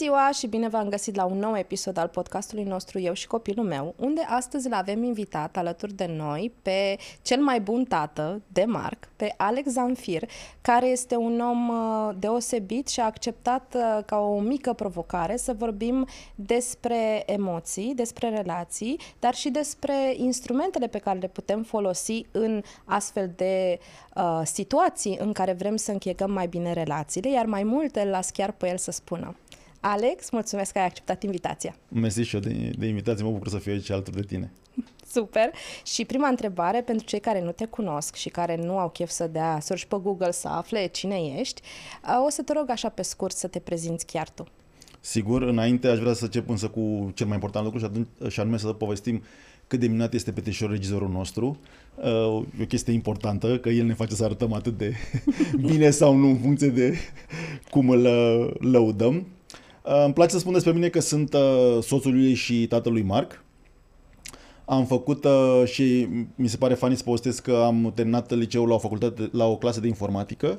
ziua și bine v-am găsit la un nou episod al podcastului nostru Eu și copilul meu, unde astăzi l avem invitat alături de noi pe cel mai bun tată de Marc, pe Alex Zanfir, care este un om uh, deosebit și a acceptat uh, ca o mică provocare să vorbim despre emoții, despre relații, dar și despre instrumentele pe care le putem folosi în astfel de uh, situații în care vrem să închegăm mai bine relațiile, iar mai multe las chiar pe el să spună. Alex, mulțumesc că ai acceptat invitația. Mersi și eu de, de invitație, mă bucur să fiu aici alături de tine. Super. Și prima întrebare pentru cei care nu te cunosc și care nu au chef să dea search pe Google să afle cine ești, o să te rog așa pe scurt să te prezinți chiar tu. Sigur, înainte aș vrea să încep însă cu cel mai important lucru și, atunci, și anume să povestim cât de minunat este Petrișor, regizorul nostru. Uh, o chestie importantă, că el ne face să arătăm atât de bine sau nu în funcție de cum îl uh, lăudăm. Uh, îmi place să spun despre mine că sunt uh, soțul ei și tatălui Marc. Am făcut uh, și mi se pare fani să povestesc că am terminat liceul la o facultate, la o clasă de informatică.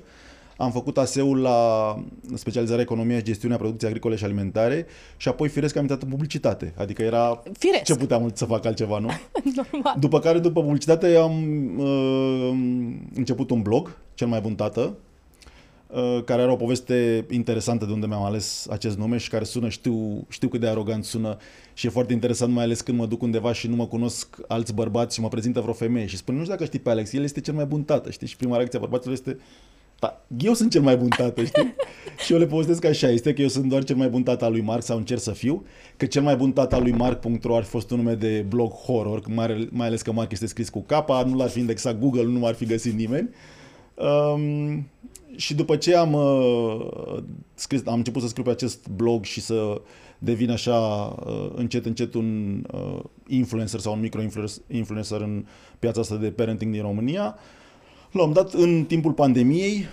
Am făcut ASEul la specializarea economia și gestiunea producției agricole și alimentare și apoi firesc am intrat în publicitate. Adică era Firesc. ce puteam să fac altceva, nu? Normal. După care, după publicitate, am uh, început un blog, Cel mai bun tată, uh, care are o poveste interesantă de unde mi-am ales acest nume și care sună, știu, știu cât de arogant sună și e foarte interesant, mai ales când mă duc undeva și nu mă cunosc alți bărbați și mă prezintă vreo femeie și spun, nu știu dacă știi pe Alex, el este cel mai bun tată, știi? Și prima reacție a bărbaților este, da, eu sunt cel mai bun tată, știi? și eu le povestesc așa, este că eu sunt doar cel mai bun tată al lui Mark sau încerc să fiu, că cel mai bun tată al lui Mark.ro ar fi fost un nume de blog horror, mai, mai ales că Mark este scris cu capa, nu l-ar fi indexat Google, nu ar fi găsit nimeni. Um, și după ce am, uh, scris, am început să scriu pe acest blog și să devin așa uh, încet, încet un uh, influencer sau un micro-influencer în piața asta de parenting din România, la un dat, în timpul pandemiei,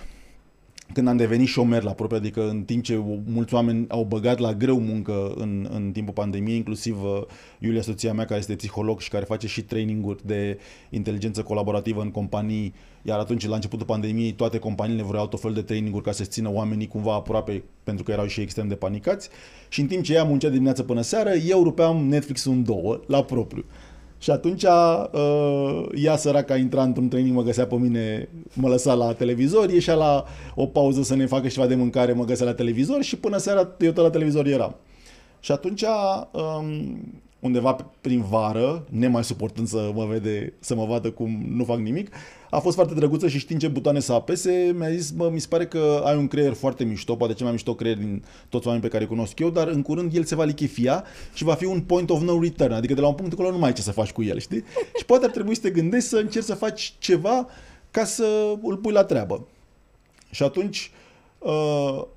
când am devenit șomer la propriu, adică în timp ce mulți oameni au băgat la greu muncă în, în timpul pandemiei, inclusiv uh, Iulia, soția mea, care este psiholog și care face și traininguri de inteligență colaborativă în companii, iar atunci, la începutul pandemiei, toate companiile vreau tot fel de traininguri ca să țină oamenii cumva aproape, pentru că erau și extrem de panicați. Și în timp ce ea muncea dimineața până seară, eu rupeam Netflix-ul în două, la propriu. Și atunci uh, ea săraca intra într-un training, mă găsea pe mine, mă lăsa la televizor, ieșea la o pauză să ne facă ceva de mâncare, mă găsea la televizor și până seara eu tot la televizor eram. Și atunci, um, undeva prin vară, nemai suportând să mă vede, să mă vadă cum nu fac nimic, a fost foarte drăguță și știind ce butoane să apese, mi-a zis, mă, mi se pare că ai un creier foarte mișto, poate cel mai mișto creier din toți oamenii pe care îi cunosc eu, dar în curând el se va lichifia și va fi un point of no return, adică de la un punct încolo nu mai ai ce să faci cu el, știi? și poate ar trebui să te gândești să încerci să faci ceva ca să îl pui la treabă. Și atunci, uh,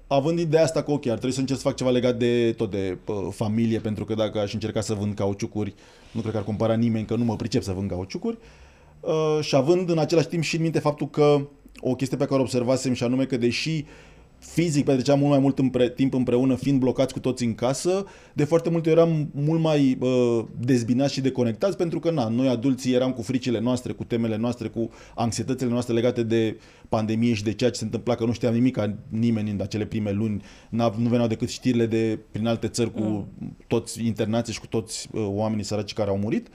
având ideea asta că ok, ar trebui să încerc să fac ceva legat de tot de uh, familie, pentru că dacă aș încerca să vând cauciucuri, nu cred că ar cumpăra nimeni, că nu mă pricep să vând cauciucuri. Uh, și având în același timp și în minte faptul că o chestie pe care o observasem și anume că deși fizic petreceam mult mai mult împre, timp împreună, fiind blocați cu toți în casă, de foarte multe ori eram mult mai uh, dezbinați și deconectați, pentru că na, noi adulții eram cu fricile noastre, cu temele noastre, cu anxietățile noastre legate de pandemie și de ceea ce se întâmpla, că nu știam nimic ca nimeni în acele prime luni, nu veneau decât știrile de prin alte țări cu mm. toți internații și cu toți uh, oamenii săraci care au murit. Uh,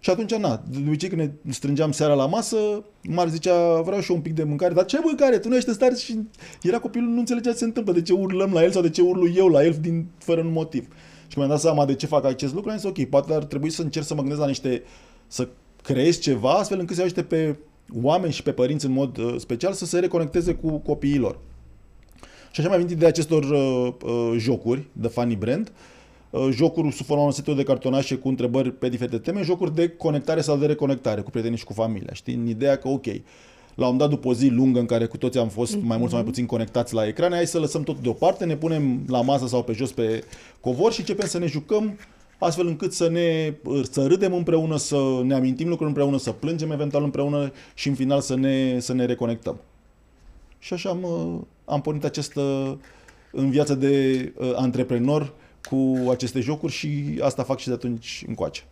și atunci, na, de obicei când ne strângeam seara la masă, Mar zicea, vreau și eu un pic de mâncare, dar ce mâncare? Tu nu ești în stare și era copilul, nu înțelegea ce se întâmplă, de ce urlăm la el sau de ce urlu eu la el din, fără un motiv. Și când mi-am dat seama de ce fac acest lucru, am zis, ok, poate ar trebui să încerc să mă gândesc la niște, să creez ceva astfel încât să ajute pe oameni și pe părinți în mod uh, special să se reconecteze cu copiilor. Și așa mai venit de acestor uh, uh, jocuri de Funny Brand, uh, Uh, jocuri sub forma unor seturi de cartonașe cu întrebări pe diferite teme, jocuri de conectare sau de reconectare cu prietenii și cu familia. Știi? În ideea că, ok, la un dat după o zi lungă în care cu toți am fost mai mult sau mai puțin conectați la ecrane, hai să lăsăm tot deoparte, ne punem la masă sau pe jos pe covor și începem să ne jucăm astfel încât să ne să râdem împreună, să ne amintim lucruri împreună, să plângem eventual împreună și în final să ne, să ne reconectăm. Și așa am, uh, am pornit această în viața de uh, antreprenor cu aceste jocuri și asta fac și de atunci încoace.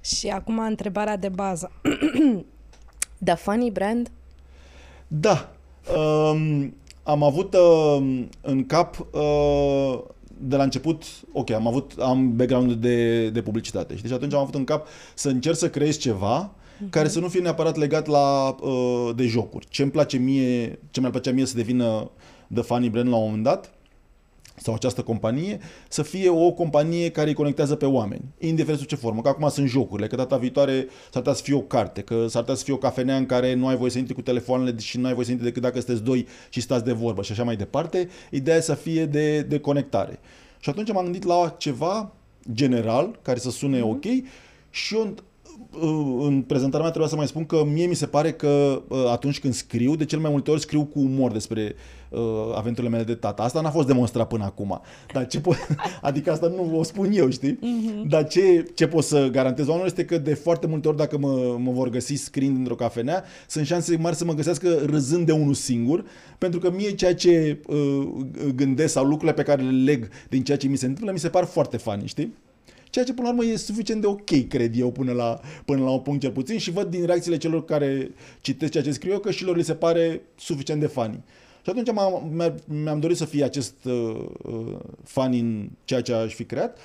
Și acum întrebarea de bază. The Funny Brand? Da. Um, am avut uh, în cap uh, de la început, ok, am avut, am background de, de publicitate. Și deci atunci am avut în cap să încerc să creez ceva uh-huh. care să nu fie neapărat legat la, uh, de jocuri. Ce îmi place mie, ce mi-ar plăcea mie să devină The Funny Brand la un moment dat, sau această companie să fie o companie care îi conectează pe oameni, indiferent sub ce formă. Că acum sunt jocurile, că data viitoare s-ar putea să fie o carte, că s-ar putea să fie o cafenea în care nu ai voie să intri cu telefoanele și nu ai voie să intri decât dacă sunteți doi și stați de vorbă și așa mai departe. Ideea e să fie de, de conectare. Și atunci m-am gândit la ceva general, care să sune mm-hmm. ok și eu în prezentarea mea trebuia să mai spun că mie mi se pare că uh, atunci când scriu, de cel mai multe ori scriu cu umor despre uh, aventurile mele de tata. Asta n-a fost demonstrat până acum. Dar ce po- adică asta nu o spun eu, știi? Uh-huh. Dar ce, ce pot să garantez oamenilor este că de foarte multe ori dacă mă, mă vor găsi scriind într-o cafenea, sunt șanse mari să mă găsească râzând de unul singur, pentru că mie ceea ce uh, gândesc sau lucrurile pe care le leg din ceea ce mi se întâmplă, mi se par foarte funny, știi? Ceea ce până la urmă e suficient de ok, cred eu, până la, până la un punct cel puțin și văd din reacțiile celor care citesc ceea ce scriu eu că și lor li se pare suficient de funny. Și atunci m-am, mi-am dorit să fie acest uh, uh, funny în ceea ce aș fi creat.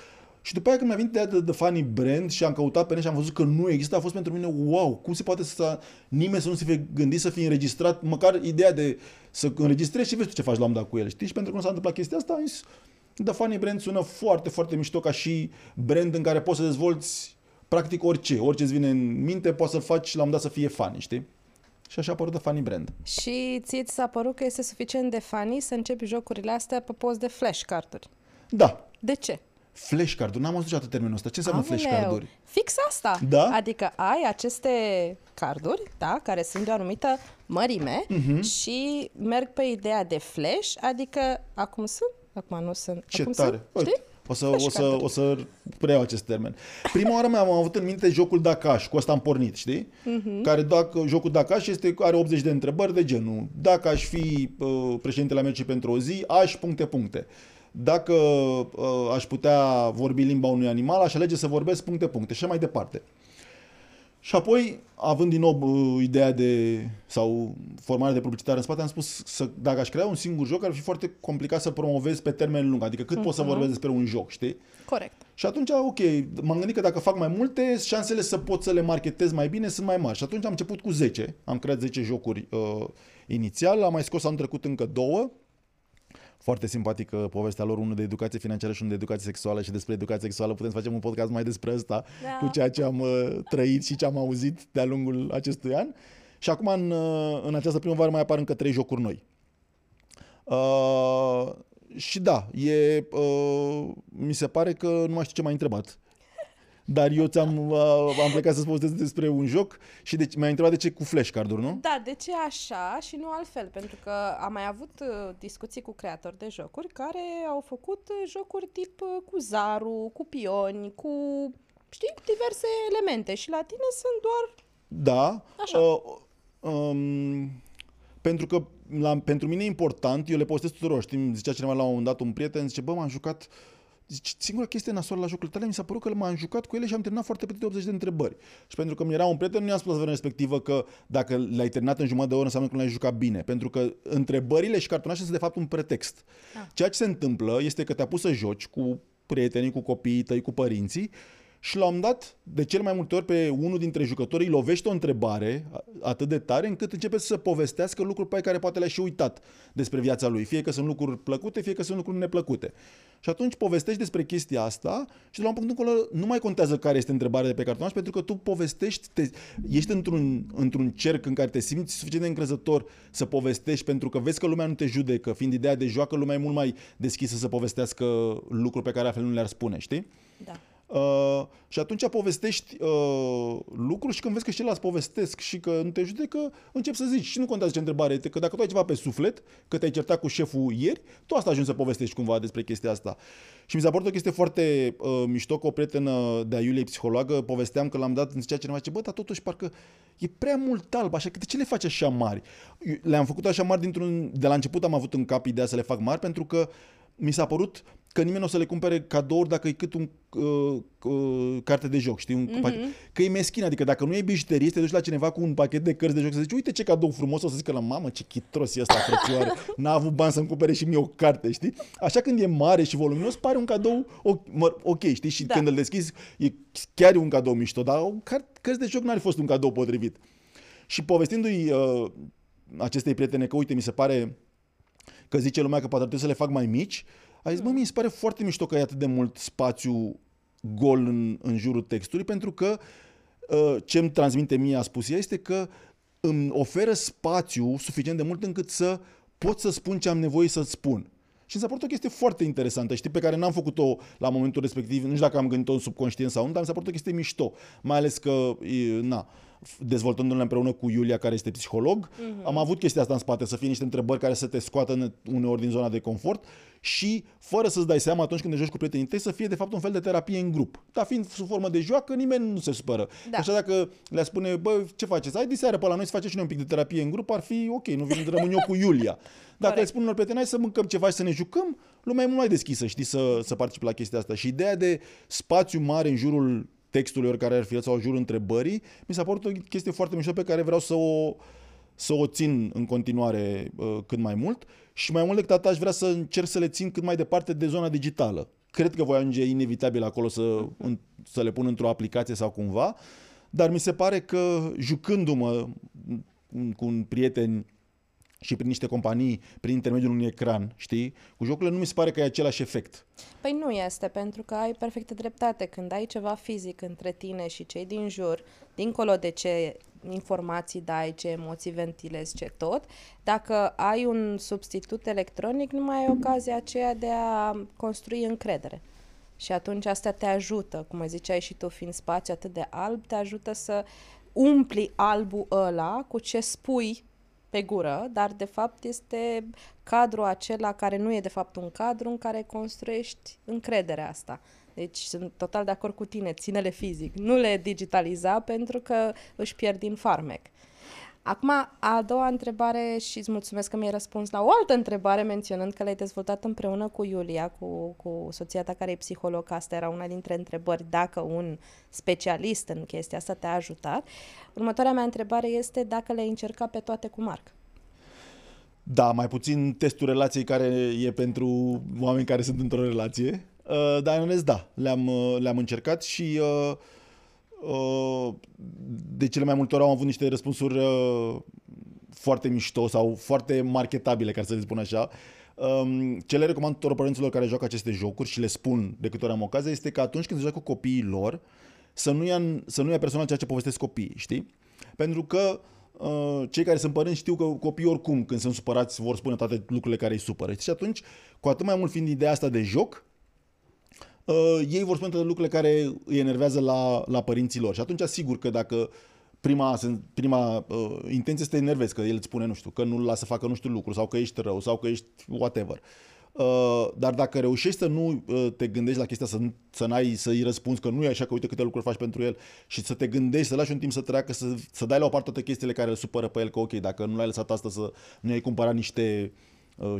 Și după aia când mi-a venit ideea de The Funny Brand și am căutat pe net și am văzut că nu există, a fost pentru mine wow, cum se poate să nimeni să nu se fie gândit să fie înregistrat, măcar ideea de să înregistrezi și vezi tu ce faci la un dat cu el, știi? Și pentru că nu s-a întâmplat chestia asta, am zis, The Funny Brand sună foarte, foarte mișto ca și brand în care poți să dezvolți practic orice. Orice îți vine în minte, poți să faci la un dat să fie funny, știi? Și așa a apărut The Funny Brand. Și ție ți s-a părut că este suficient de funny să începi jocurile astea pe post de flashcard-uri? Da. De ce? Flashcard-uri, n-am auzit niciodată termenul ăsta. Ce înseamnă flashcard-uri? Fix asta. Da? Adică ai aceste carduri, da, care sunt de o anumită mărime uh-huh. și merg pe ideea de flash, adică acum sunt Acum nu sunt. Ce Acum tare! Sunt, știi? O să, o, să, o să preiau acest termen. Prima oară mi-am avut în minte jocul Dakash, cu asta am pornit, știi? Uh-huh. Care dacă, jocul Dakash este, are 80 de întrebări de genul dacă aș fi uh, președintele Americii pentru o zi, aș puncte puncte. Dacă uh, aș putea vorbi limba unui animal, aș alege să vorbesc puncte puncte și mai departe. Și apoi, având din nou uh, ideea de, sau formarea de publicitar în spate, am spus să, dacă aș crea un singur joc, ar fi foarte complicat să promovezi pe termen lung, adică cât uh-huh. poți să mhm. vorbesc despre un joc, știi? Corect. Și atunci, ok, m-am gândit că dacă fac mai multe, șansele să pot să le marketez mai bine sunt mai mari. Și atunci am început cu 10, am creat 10 jocuri uh, inițial, am mai scos anul trecut încă două, foarte simpatică povestea lor, unul de educație financiară și unul de educație sexuală și despre educație sexuală putem să facem un podcast mai despre asta, da. cu ceea ce am uh, trăit și ce am auzit de-a lungul acestui an. Și acum în, uh, în această primăvară mai apar încă trei jocuri noi. Uh, și da, e, uh, mi se pare că nu mai știu ce m-ai întrebat. Dar eu ți-am uh, am plecat să-ți povestesc despre un joc și deci, mi-ai întrebat de ce cu flashcard-uri, nu? Da, de ce așa și nu altfel? Pentru că am mai avut uh, discuții cu creatori de jocuri care au făcut uh, jocuri tip uh, cu zaru, cu pioni, cu, știi, diverse elemente și la tine sunt doar... Da. Așa. Uh, um, pentru că la, pentru mine e important, eu le postez tuturor, știi, zicea cineva la un moment dat, un prieten, zice, bă, m-am jucat Zice, singura chestie nasoală la jocurile tale mi s-a părut că m-am jucat cu ele și am terminat foarte pe 80 de întrebări. Și pentru că mi era un prieten, nu i-am spus la vremea respectivă că dacă le-ai terminat în jumătate de oră înseamnă că nu le-ai jucat bine. Pentru că întrebările și cartonașele sunt de fapt un pretext. Ah. Ceea ce se întâmplă este că te-a pus să joci cu prietenii, cu copiii tăi, cu părinții și la un dat, de cel mai multe ori, pe unul dintre jucători îi lovește o întrebare atât de tare încât începe să povestească lucruri pe care poate le-a și uitat despre viața lui. Fie că sunt lucruri plăcute, fie că sunt lucruri neplăcute. Și atunci povestești despre chestia asta și de la un punct încolo nu mai contează care este întrebarea de pe cartonaș, pentru că tu povestești, te, ești într-un, într-un cerc în care te simți suficient de încrezător să povestești, pentru că vezi că lumea nu te judecă, fiind ideea de joacă, lumea e mult mai deschisă să povestească lucruri pe care altfel nu le-ar spune, știi? Da. Uh, și atunci povestești uh, lucruri și când vezi că ceilalți povestesc și că nu te judecă, încep să zici și nu contează ce întrebare este, că dacă tu ai ceva pe suflet, că te-ai certat cu șeful ieri, tu asta ajungi să povestești cumva despre chestia asta. Și mi s-a părut o chestie foarte uh, mișto cu o prietenă de-a Iuliei, psihologă, povesteam că l-am dat, în zicea cineva, ce bă, dar totuși parcă e prea mult alb, așa că de ce le faci așa mari? Le-am făcut așa mari dintr-un, de la început am avut în cap ideea să le fac mari pentru că mi s-a părut că nimeni nu o să le cumpere cadouri dacă e cât un uh, uh, carte de joc, știi? Un Mhm. pachet. Că e meschin, adică dacă nu e bijuterie, te duci la cineva cu un pachet de cărți de joc să zici, uite ce cadou frumos, o să zică la mamă, ce chitros e ăsta, frățioare, n-a avut bani să-mi cumpere și mie o carte, știi? Așa când e mare și voluminos, pare un cadou o- mă- ok, știi? Și Da. când îl deschizi, e chiar e un cadou mișto, dar o car- cărți de joc n-ar fi fost un cadou potrivit. Și povestindu-i uh, acestei prietene că, uite, mi se pare că zice lumea că poate ar trebui să le fac mai mici, a zis, mă, mi se pare foarte mișto că ai atât de mult spațiu gol în, în jurul textului, pentru că uh, ce îmi transmite mie, a spus ea, este că îmi oferă spațiu suficient de mult încât să pot să spun ce am nevoie să spun. Și mi s-a părut o chestie foarte interesantă, știi, pe care n-am făcut-o la momentul respectiv, nu știu dacă am gândit-o în subconștient sau nu, dar mi s-a părut o chestie mișto. Mai ales că, e, na, dezvoltându-ne împreună cu Iulia, care este psiholog, uh-huh. am avut chestia asta în spate, să fie niște întrebări care să te scoată în- uneori din zona de confort și fără să-ți dai seama atunci când te joci cu prietenii tăi să fie de fapt un fel de terapie în grup. Dar fiind sub formă de joacă, nimeni nu se supără. Da. Așa dacă le spune, bă, ce faceți? Hai diseară pe la noi să facem și noi un pic de terapie în grup, ar fi ok, nu vin, rămân eu cu Iulia. Dacă Corect. le spun unor prieteni, hai să mâncăm ceva și să ne jucăm, lumea e mult mai deschisă, știi, să, să participe la chestia asta. Și ideea de spațiu mare în jurul textului, oricare ar fi el, sau în jurul întrebării, mi s-a părut o chestie foarte mișto pe care vreau să o, să o țin în continuare uh, cât mai mult și mai mult decât atât aș vrea să încerc să le țin cât mai departe de zona digitală. Cred că voi ajunge inevitabil acolo să, în, să le pun într-o aplicație sau cumva, dar mi se pare că jucându-mă cu un prieten și prin niște companii, prin intermediul unui ecran, știi? Cu jocurile nu mi se pare că e același efect. Păi nu este, pentru că ai perfectă dreptate. Când ai ceva fizic între tine și cei din jur, dincolo de ce informații dai, ce emoții ventilezi, ce tot, dacă ai un substitut electronic, nu mai ai ocazia aceea de a construi încredere. Și atunci asta te ajută, cum ziceai și tu, fiind spațiu atât de alb, te ajută să umpli albul ăla cu ce spui pe gură, dar de fapt este cadrul acela care nu e de fapt un cadru în care construiești încrederea asta. Deci sunt total de acord cu tine, ține-le fizic, nu le digitaliza pentru că își pierd din farmec. Acum, a doua întrebare și îți mulțumesc că mi-ai răspuns la o altă întrebare menționând că l-ai dezvoltat împreună cu Iulia, cu, cu soția ta care e psiholog, asta era una dintre întrebări, dacă un specialist în chestia asta te-a ajutat. Următoarea mea întrebare este dacă le-ai încercat pe toate cu Marc. Da, mai puțin testul relației care e pentru oameni care sunt într-o relație. Uh, dar în rest, da, le-am, uh, le-am încercat și uh, uh, de cele mai multe ori am avut niște răspunsuri uh, foarte mișto sau foarte marketabile, ca să le spun așa. Um, ce le recomand tuturor părinților care joacă aceste jocuri și le spun de câte ori am ocazia este că atunci când se joacă cu copiii lor să nu ia, în- să nu ia personal ceea ce povestesc copiii, știi? Pentru că uh, cei care sunt părinți știu că copiii oricum când sunt supărați vor spune toate lucrurile care îi supără. Și atunci, cu atât mai mult fiind ideea asta de joc, uh, ei vor spune toate lucrurile care îi enervează la, la părinții lor. Și atunci, sigur că dacă prima, prima uh, intenție este să te enervezi, că el îți spune, nu știu, că nu-l lasă să facă nu știu lucru, sau că ești rău, sau că ești whatever. Uh, dar dacă reușești să nu uh, te gândești la chestia, să, nu- să n-ai, să-i răspunzi că nu e așa, că uite câte lucruri faci pentru el și să te gândești, să lași un timp să treacă, să, să dai la o parte toate chestiile care îl supără pe el, că ok, dacă nu l-ai lăsat asta să nu ai cumpărat niște uh,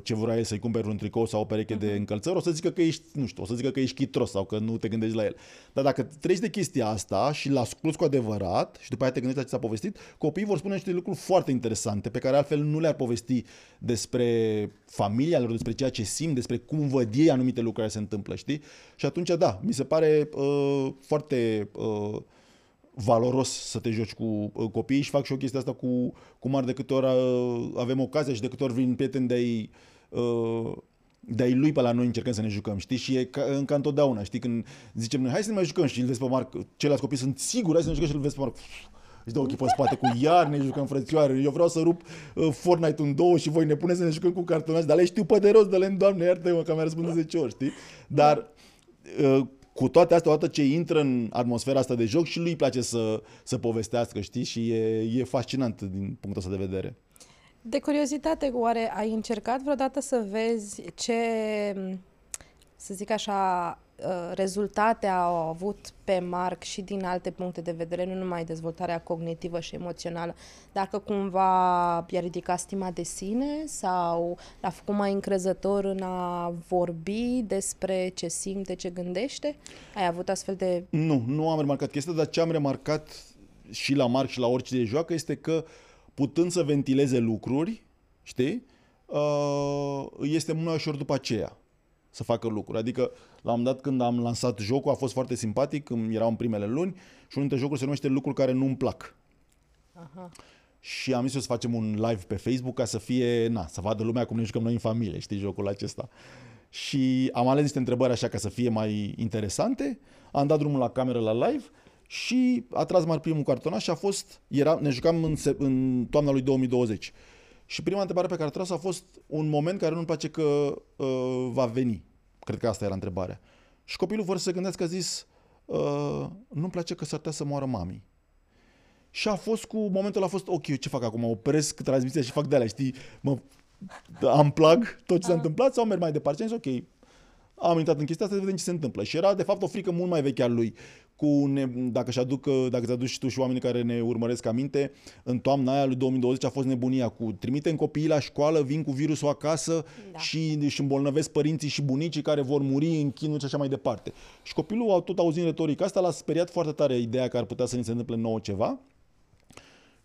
ce vrea el să-i cumperi un tricou sau o pereche uh-huh. de încălțări, o să zică că ești, nu știu, o să zică că ești chitros sau că nu te gândești la el. Dar dacă treci de chestia asta și l asculți cu adevărat și după aia te gândești la ce ți-a povestit, copiii vor spune niște lucruri foarte interesante pe care altfel nu le-ar povesti despre familia lor, despre ceea ce simt, despre cum văd ei anumite lucruri care se întâmplă, știi? Și atunci, da, mi se pare uh, foarte uh, valoros să te joci cu uh, copiii și fac și o chestie asta cu, cu mari de câte ori uh, avem ocazia și de câte ori vin prieteni de-ai uh, de-ai lui pe la noi încercăm să ne jucăm, știi? Și e ca, ca întotdeauna, știi? Când zicem noi, hai să ne mai jucăm și îl vezi pe Marc, ceilalți copii sunt siguri, hai să ne jucăm și îl vezi pe Marc, își dă ochii pe spate cu iar ne jucăm frățioare, eu vreau să rup uh, Fortnite în două și voi ne puneți să ne jucăm cu cartonași, dar le știu pe de rost, de le doamne, iartă-mă că mi-a răspuns de 10 ori, știi? Dar uh, cu toate astea, odată ce intră în atmosfera asta de joc și lui îi place să, să povestească, știi? Și e, e fascinant din punctul ăsta de vedere. De curiozitate, oare ai încercat vreodată să vezi ce, să zic așa, uh, rezultate au avut pe Marc și din alte puncte de vedere, nu numai dezvoltarea cognitivă și emoțională, dacă cumva i-a ridicat stima de sine sau l-a făcut mai încrezător în a vorbi despre ce simte, ce gândește? Ai avut astfel de... Nu, nu am remarcat chestia, dar ce am remarcat și la Marc și la orice de joacă este că putând să ventileze lucruri, știi, uh, este mult mai ușor după aceea să facă lucruri. Adică, la un moment dat, când am lansat jocul, a fost foarte simpatic, când erau în primele luni și unul dintre jocuri se numește Lucruri care nu-mi plac. Aha. Și am zis să facem un live pe Facebook ca să fie, na, să vadă lumea cum ne jucăm noi în familie, știi, jocul acesta. Și am ales niște întrebări așa ca să fie mai interesante, am dat drumul la cameră la live și a tras mai primul cartonaș și a fost, era, ne jucam în, în toamna lui 2020. Și prima întrebare pe care a tras a fost un moment care nu-mi place că uh, va veni. Cred că asta era întrebarea. Și copilul, fără să se gândească, a zis, uh, nu-mi place că s-ar putea să moară mami. Și a fost cu, momentul a fost, ok, eu ce fac acum? Opresc transmisia și fac de alea, știi? Mă, am plug tot ce s-a întâmplat sau merg mai departe? Și am zis, ok, am intrat în chestia asta să vedem ce se întâmplă. Și era, de fapt, o frică mult mai veche a lui. Cu ne, dacă și aduc, dacă ți-aduci și tu și oamenii care ne urmăresc aminte, în toamna aia lui 2020 a fost nebunia cu trimitem copiii la școală, vin cu virusul acasă da. și își îmbolnăvesc părinții și bunicii care vor muri în chinul și așa mai departe. Și copilul, tot auzind retorica asta, l-a speriat foarte tare ideea că ar putea să ni se întâmple nouă ceva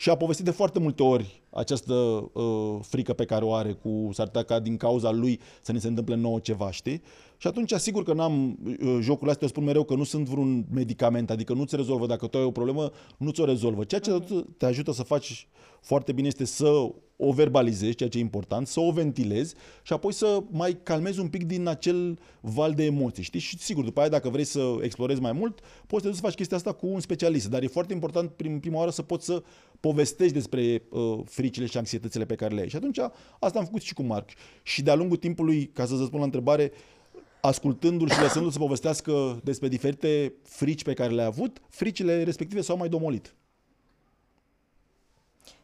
și a povestit de foarte multe ori această uh, frică pe care o are cu s-ar ca din cauza lui să ne se întâmple nouă ceva, știi? Și atunci, sigur că n-am uh, jocul astea, spun mereu că nu sunt vreun medicament, adică nu-ți rezolvă dacă tu ai o problemă, nu ți-o rezolvă. Ceea ce uh-huh. te ajută să faci foarte bine este să o verbalizezi, ceea ce e important, să o ventilezi și apoi să mai calmezi un pic din acel val de emoții, știi? Și sigur, după aia, dacă vrei să explorezi mai mult, poți să, să faci chestia asta cu un specialist, dar e foarte important prin prima oară să poți să povestești despre uh, fricile și anxietățile pe care le ai. Și atunci asta am făcut și cu Marc. Și de-a lungul timpului, ca să răspund la întrebare, ascultându-l și lăsându-l să povestească despre diferite frici pe care le-a avut, fricile respective s-au mai domolit.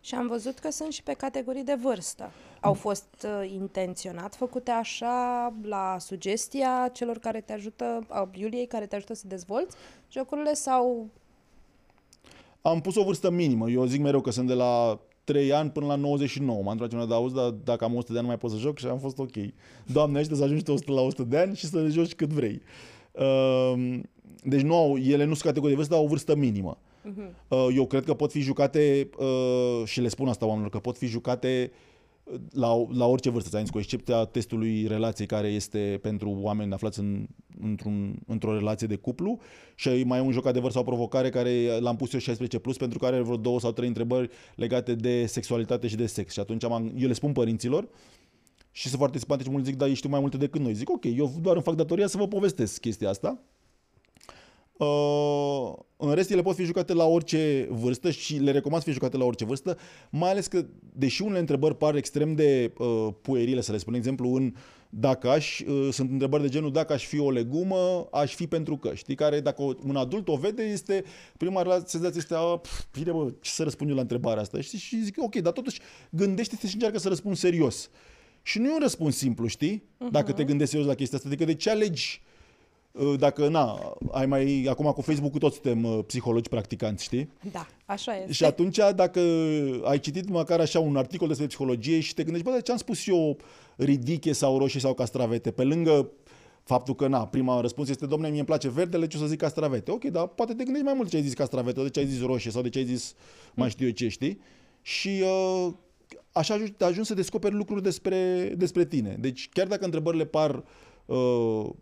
Și am văzut că sunt și pe categorii de vârstă. Au fost uh, intenționat făcute așa la sugestia celor care te ajută, a Iuliei, care te ajută să dezvolți jocurile sau... Am pus o vârstă minimă. Eu zic mereu că sunt de la 3 ani până la 99. M-am întrebat cineva, de auzi, dar dacă am 100 de ani nu mai pot să joc și am fost ok. Doamne, aștept să ajungi 100 la 100 de ani și să joci cât vrei. Uh, deci nu au, ele nu sunt categorii de vârstă, dar au o vârstă minimă. Uh-huh. Eu cred că pot fi jucate, uh, și le spun asta oamenilor, că pot fi jucate uh, la, la orice vârstă, cu excepția testului relației care este pentru oameni aflați în, într-un, într-o relație de cuplu și mai e un joc adevăr sau provocare care l-am pus eu 16 plus pentru care are vreo două sau trei întrebări legate de sexualitate și de sex și atunci am, eu le spun părinților și sunt foarte simpatici, mulți zic, da, ei știu mai multe decât noi. Zic, ok, eu doar îmi fac datoria să vă povestesc chestia asta Uh, în rest, ele pot fi jucate la orice vârstă și le recomand să fie jucate la orice vârstă, mai ales că, deși unele întrebări par extrem de uh, puerile, să le spun exemplu, în dacă aș, uh, sunt întrebări de genul dacă aș fi o legumă, aș fi pentru că, știi, care dacă un adult o vede, este, prima senzație este, a, bine bă, ce să răspund eu la întrebarea asta, știi, și zic, ok, dar totuși gândește-te și încearcă să răspund serios. Și nu e un răspuns simplu, știi? Uh-huh. Dacă te gândești serios la chestia asta, adică de ce alegi Uh, dacă, na, ai mai, acum cu Facebook-ul toți suntem uh, psihologi practicanți, știi? Da, așa este. Și atunci, dacă ai citit măcar așa un articol despre psihologie și te gândești, bă, de ce am spus eu ridiche sau roșii sau castravete, pe lângă faptul că, na, prima răspuns este, domne, mie îmi place verdele, ce o să zic castravete. Ok, dar poate te gândești mai mult de ce ai zis castravete, de ce ai zis roșie sau de ce ai zis mai știu eu ce, știi? Și uh, așa ajungi să descoperi lucruri despre, despre tine. Deci, chiar dacă întrebările par uh,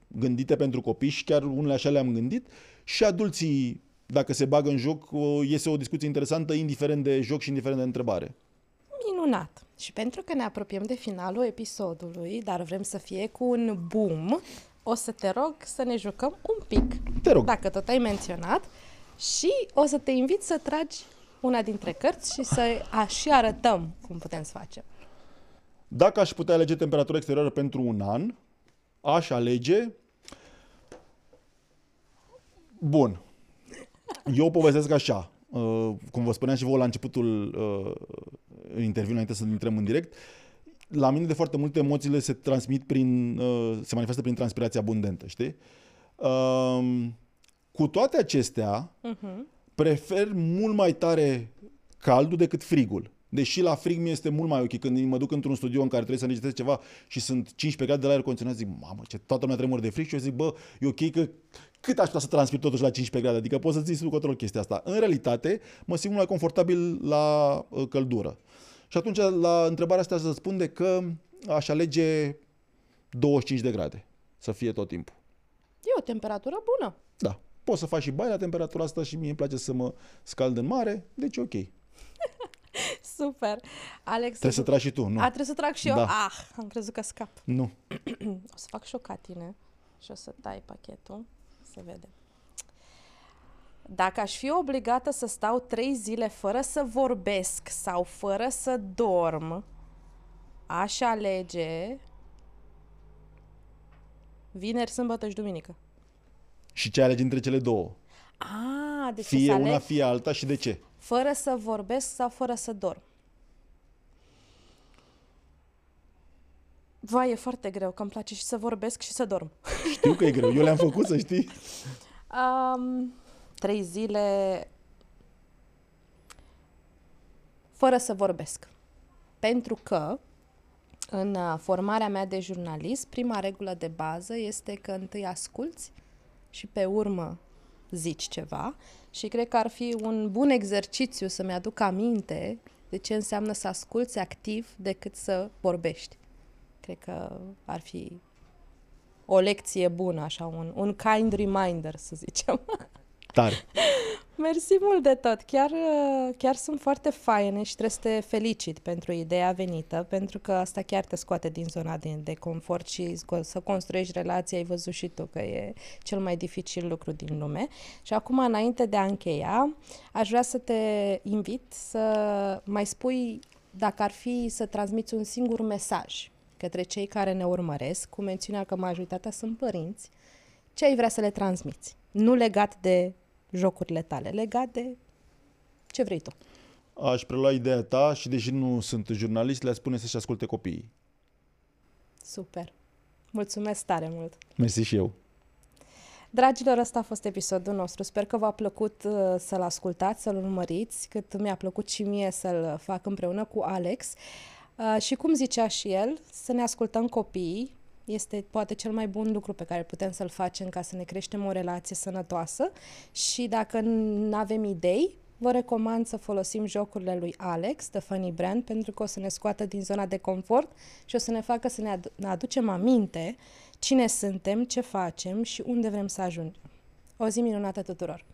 gândite pentru copii și chiar unele așa le-am gândit și adulții, dacă se bagă în joc, uh, iese o discuție interesantă, indiferent de joc și indiferent de întrebare. Minunat! Și pentru că ne apropiem de finalul episodului, dar vrem să fie cu un boom, o să te rog să ne jucăm un pic. Te rog. Dacă tot ai menționat. Și o să te invit să tragi una dintre cărți și să și arătăm cum putem să facem. Dacă aș putea alege temperatura exterioară pentru un an, aș alege... Bun. Eu povestesc așa. Uh, cum vă spuneam și vouă la începutul uh, interviului, înainte să intrăm în direct, la mine de foarte multe emoțiile se transmit prin, uh, se manifestă prin transpirație abundentă, știi? Um, cu toate acestea, prefer mult mai tare caldul decât frigul. Deși la frig mi este mult mai ok. Când mă duc într-un studio în care trebuie să înregistrez ceva și sunt 15 grade de la aer condiționat, zic, mamă, ce toată lumea tremur de frig și eu zic, bă, e ok că cât aș putea să transpir totuși la 15 grade? Adică poți să ții sub control chestia asta. În realitate, mă simt mult mai confortabil la uh, căldură. Și atunci, la întrebarea asta, se răspunde că aș alege 25 de grade să fie tot timpul. E o temperatură bună. Da. Poți să faci și baie la temperatura asta și mie îmi place să mă scald în mare, deci ok. Super. Alex, Trebuie să tragi și tu, nu? A, trebuie să trag și eu? Da. Ah, am crezut că scap. Nu. O să fac și o ca tine și o să tai pachetul. Se vede. Dacă aș fi obligată să stau trei zile fără să vorbesc sau fără să dorm, aș alege vineri, sâmbătă și duminică. Și ce alegi între cele două? Ah, deci Fie să una, aleg fie alta și de ce? fără să vorbesc sau fără să dorm. Vai, e foarte greu, că îmi place și să vorbesc și să dorm. Știu că e greu, eu le-am făcut, să știi. Um, trei zile fără să vorbesc. Pentru că în uh, formarea mea de jurnalist, prima regulă de bază este că întâi asculți și pe urmă zici ceva și cred că ar fi un bun exercițiu să-mi aduc aminte de ce înseamnă să asculți activ decât să vorbești. Cred că ar fi o lecție bună, așa, un, un kind reminder, să zicem. Tare. Mersi mult de tot. Chiar, uh, chiar sunt foarte faine și trebuie să te felicit pentru ideea venită, pentru că asta chiar te scoate din zona de, de confort și sco- să construiești relații, ai văzut și tu că e cel mai dificil lucru din lume. Și acum, înainte de a încheia, aș vrea să te invit să mai spui dacă ar fi să transmiți un singur mesaj către cei care ne urmăresc, cu mențiunea că majoritatea sunt părinți, ce ai vrea să le transmiți? Nu legat de jocurile tale, legat de ce vrei tu. Aș prelua ideea ta și deși nu sunt jurnalist, le spune să-și asculte copiii. Super. Mulțumesc tare mult. Mersi și eu. Dragilor, ăsta a fost episodul nostru. Sper că v-a plăcut uh, să-l ascultați, să-l urmăriți, cât mi-a plăcut și mie să-l fac împreună cu Alex. Uh, și cum zicea și el, să ne ascultăm copiii, este poate cel mai bun lucru pe care putem să-l facem ca să ne creștem o relație sănătoasă și dacă nu avem idei, vă recomand să folosim jocurile lui Alex, The Funny Brand, pentru că o să ne scoată din zona de confort și o să ne facă să ne, adu- ne aducem aminte cine suntem, ce facem și unde vrem să ajungem. O zi minunată tuturor!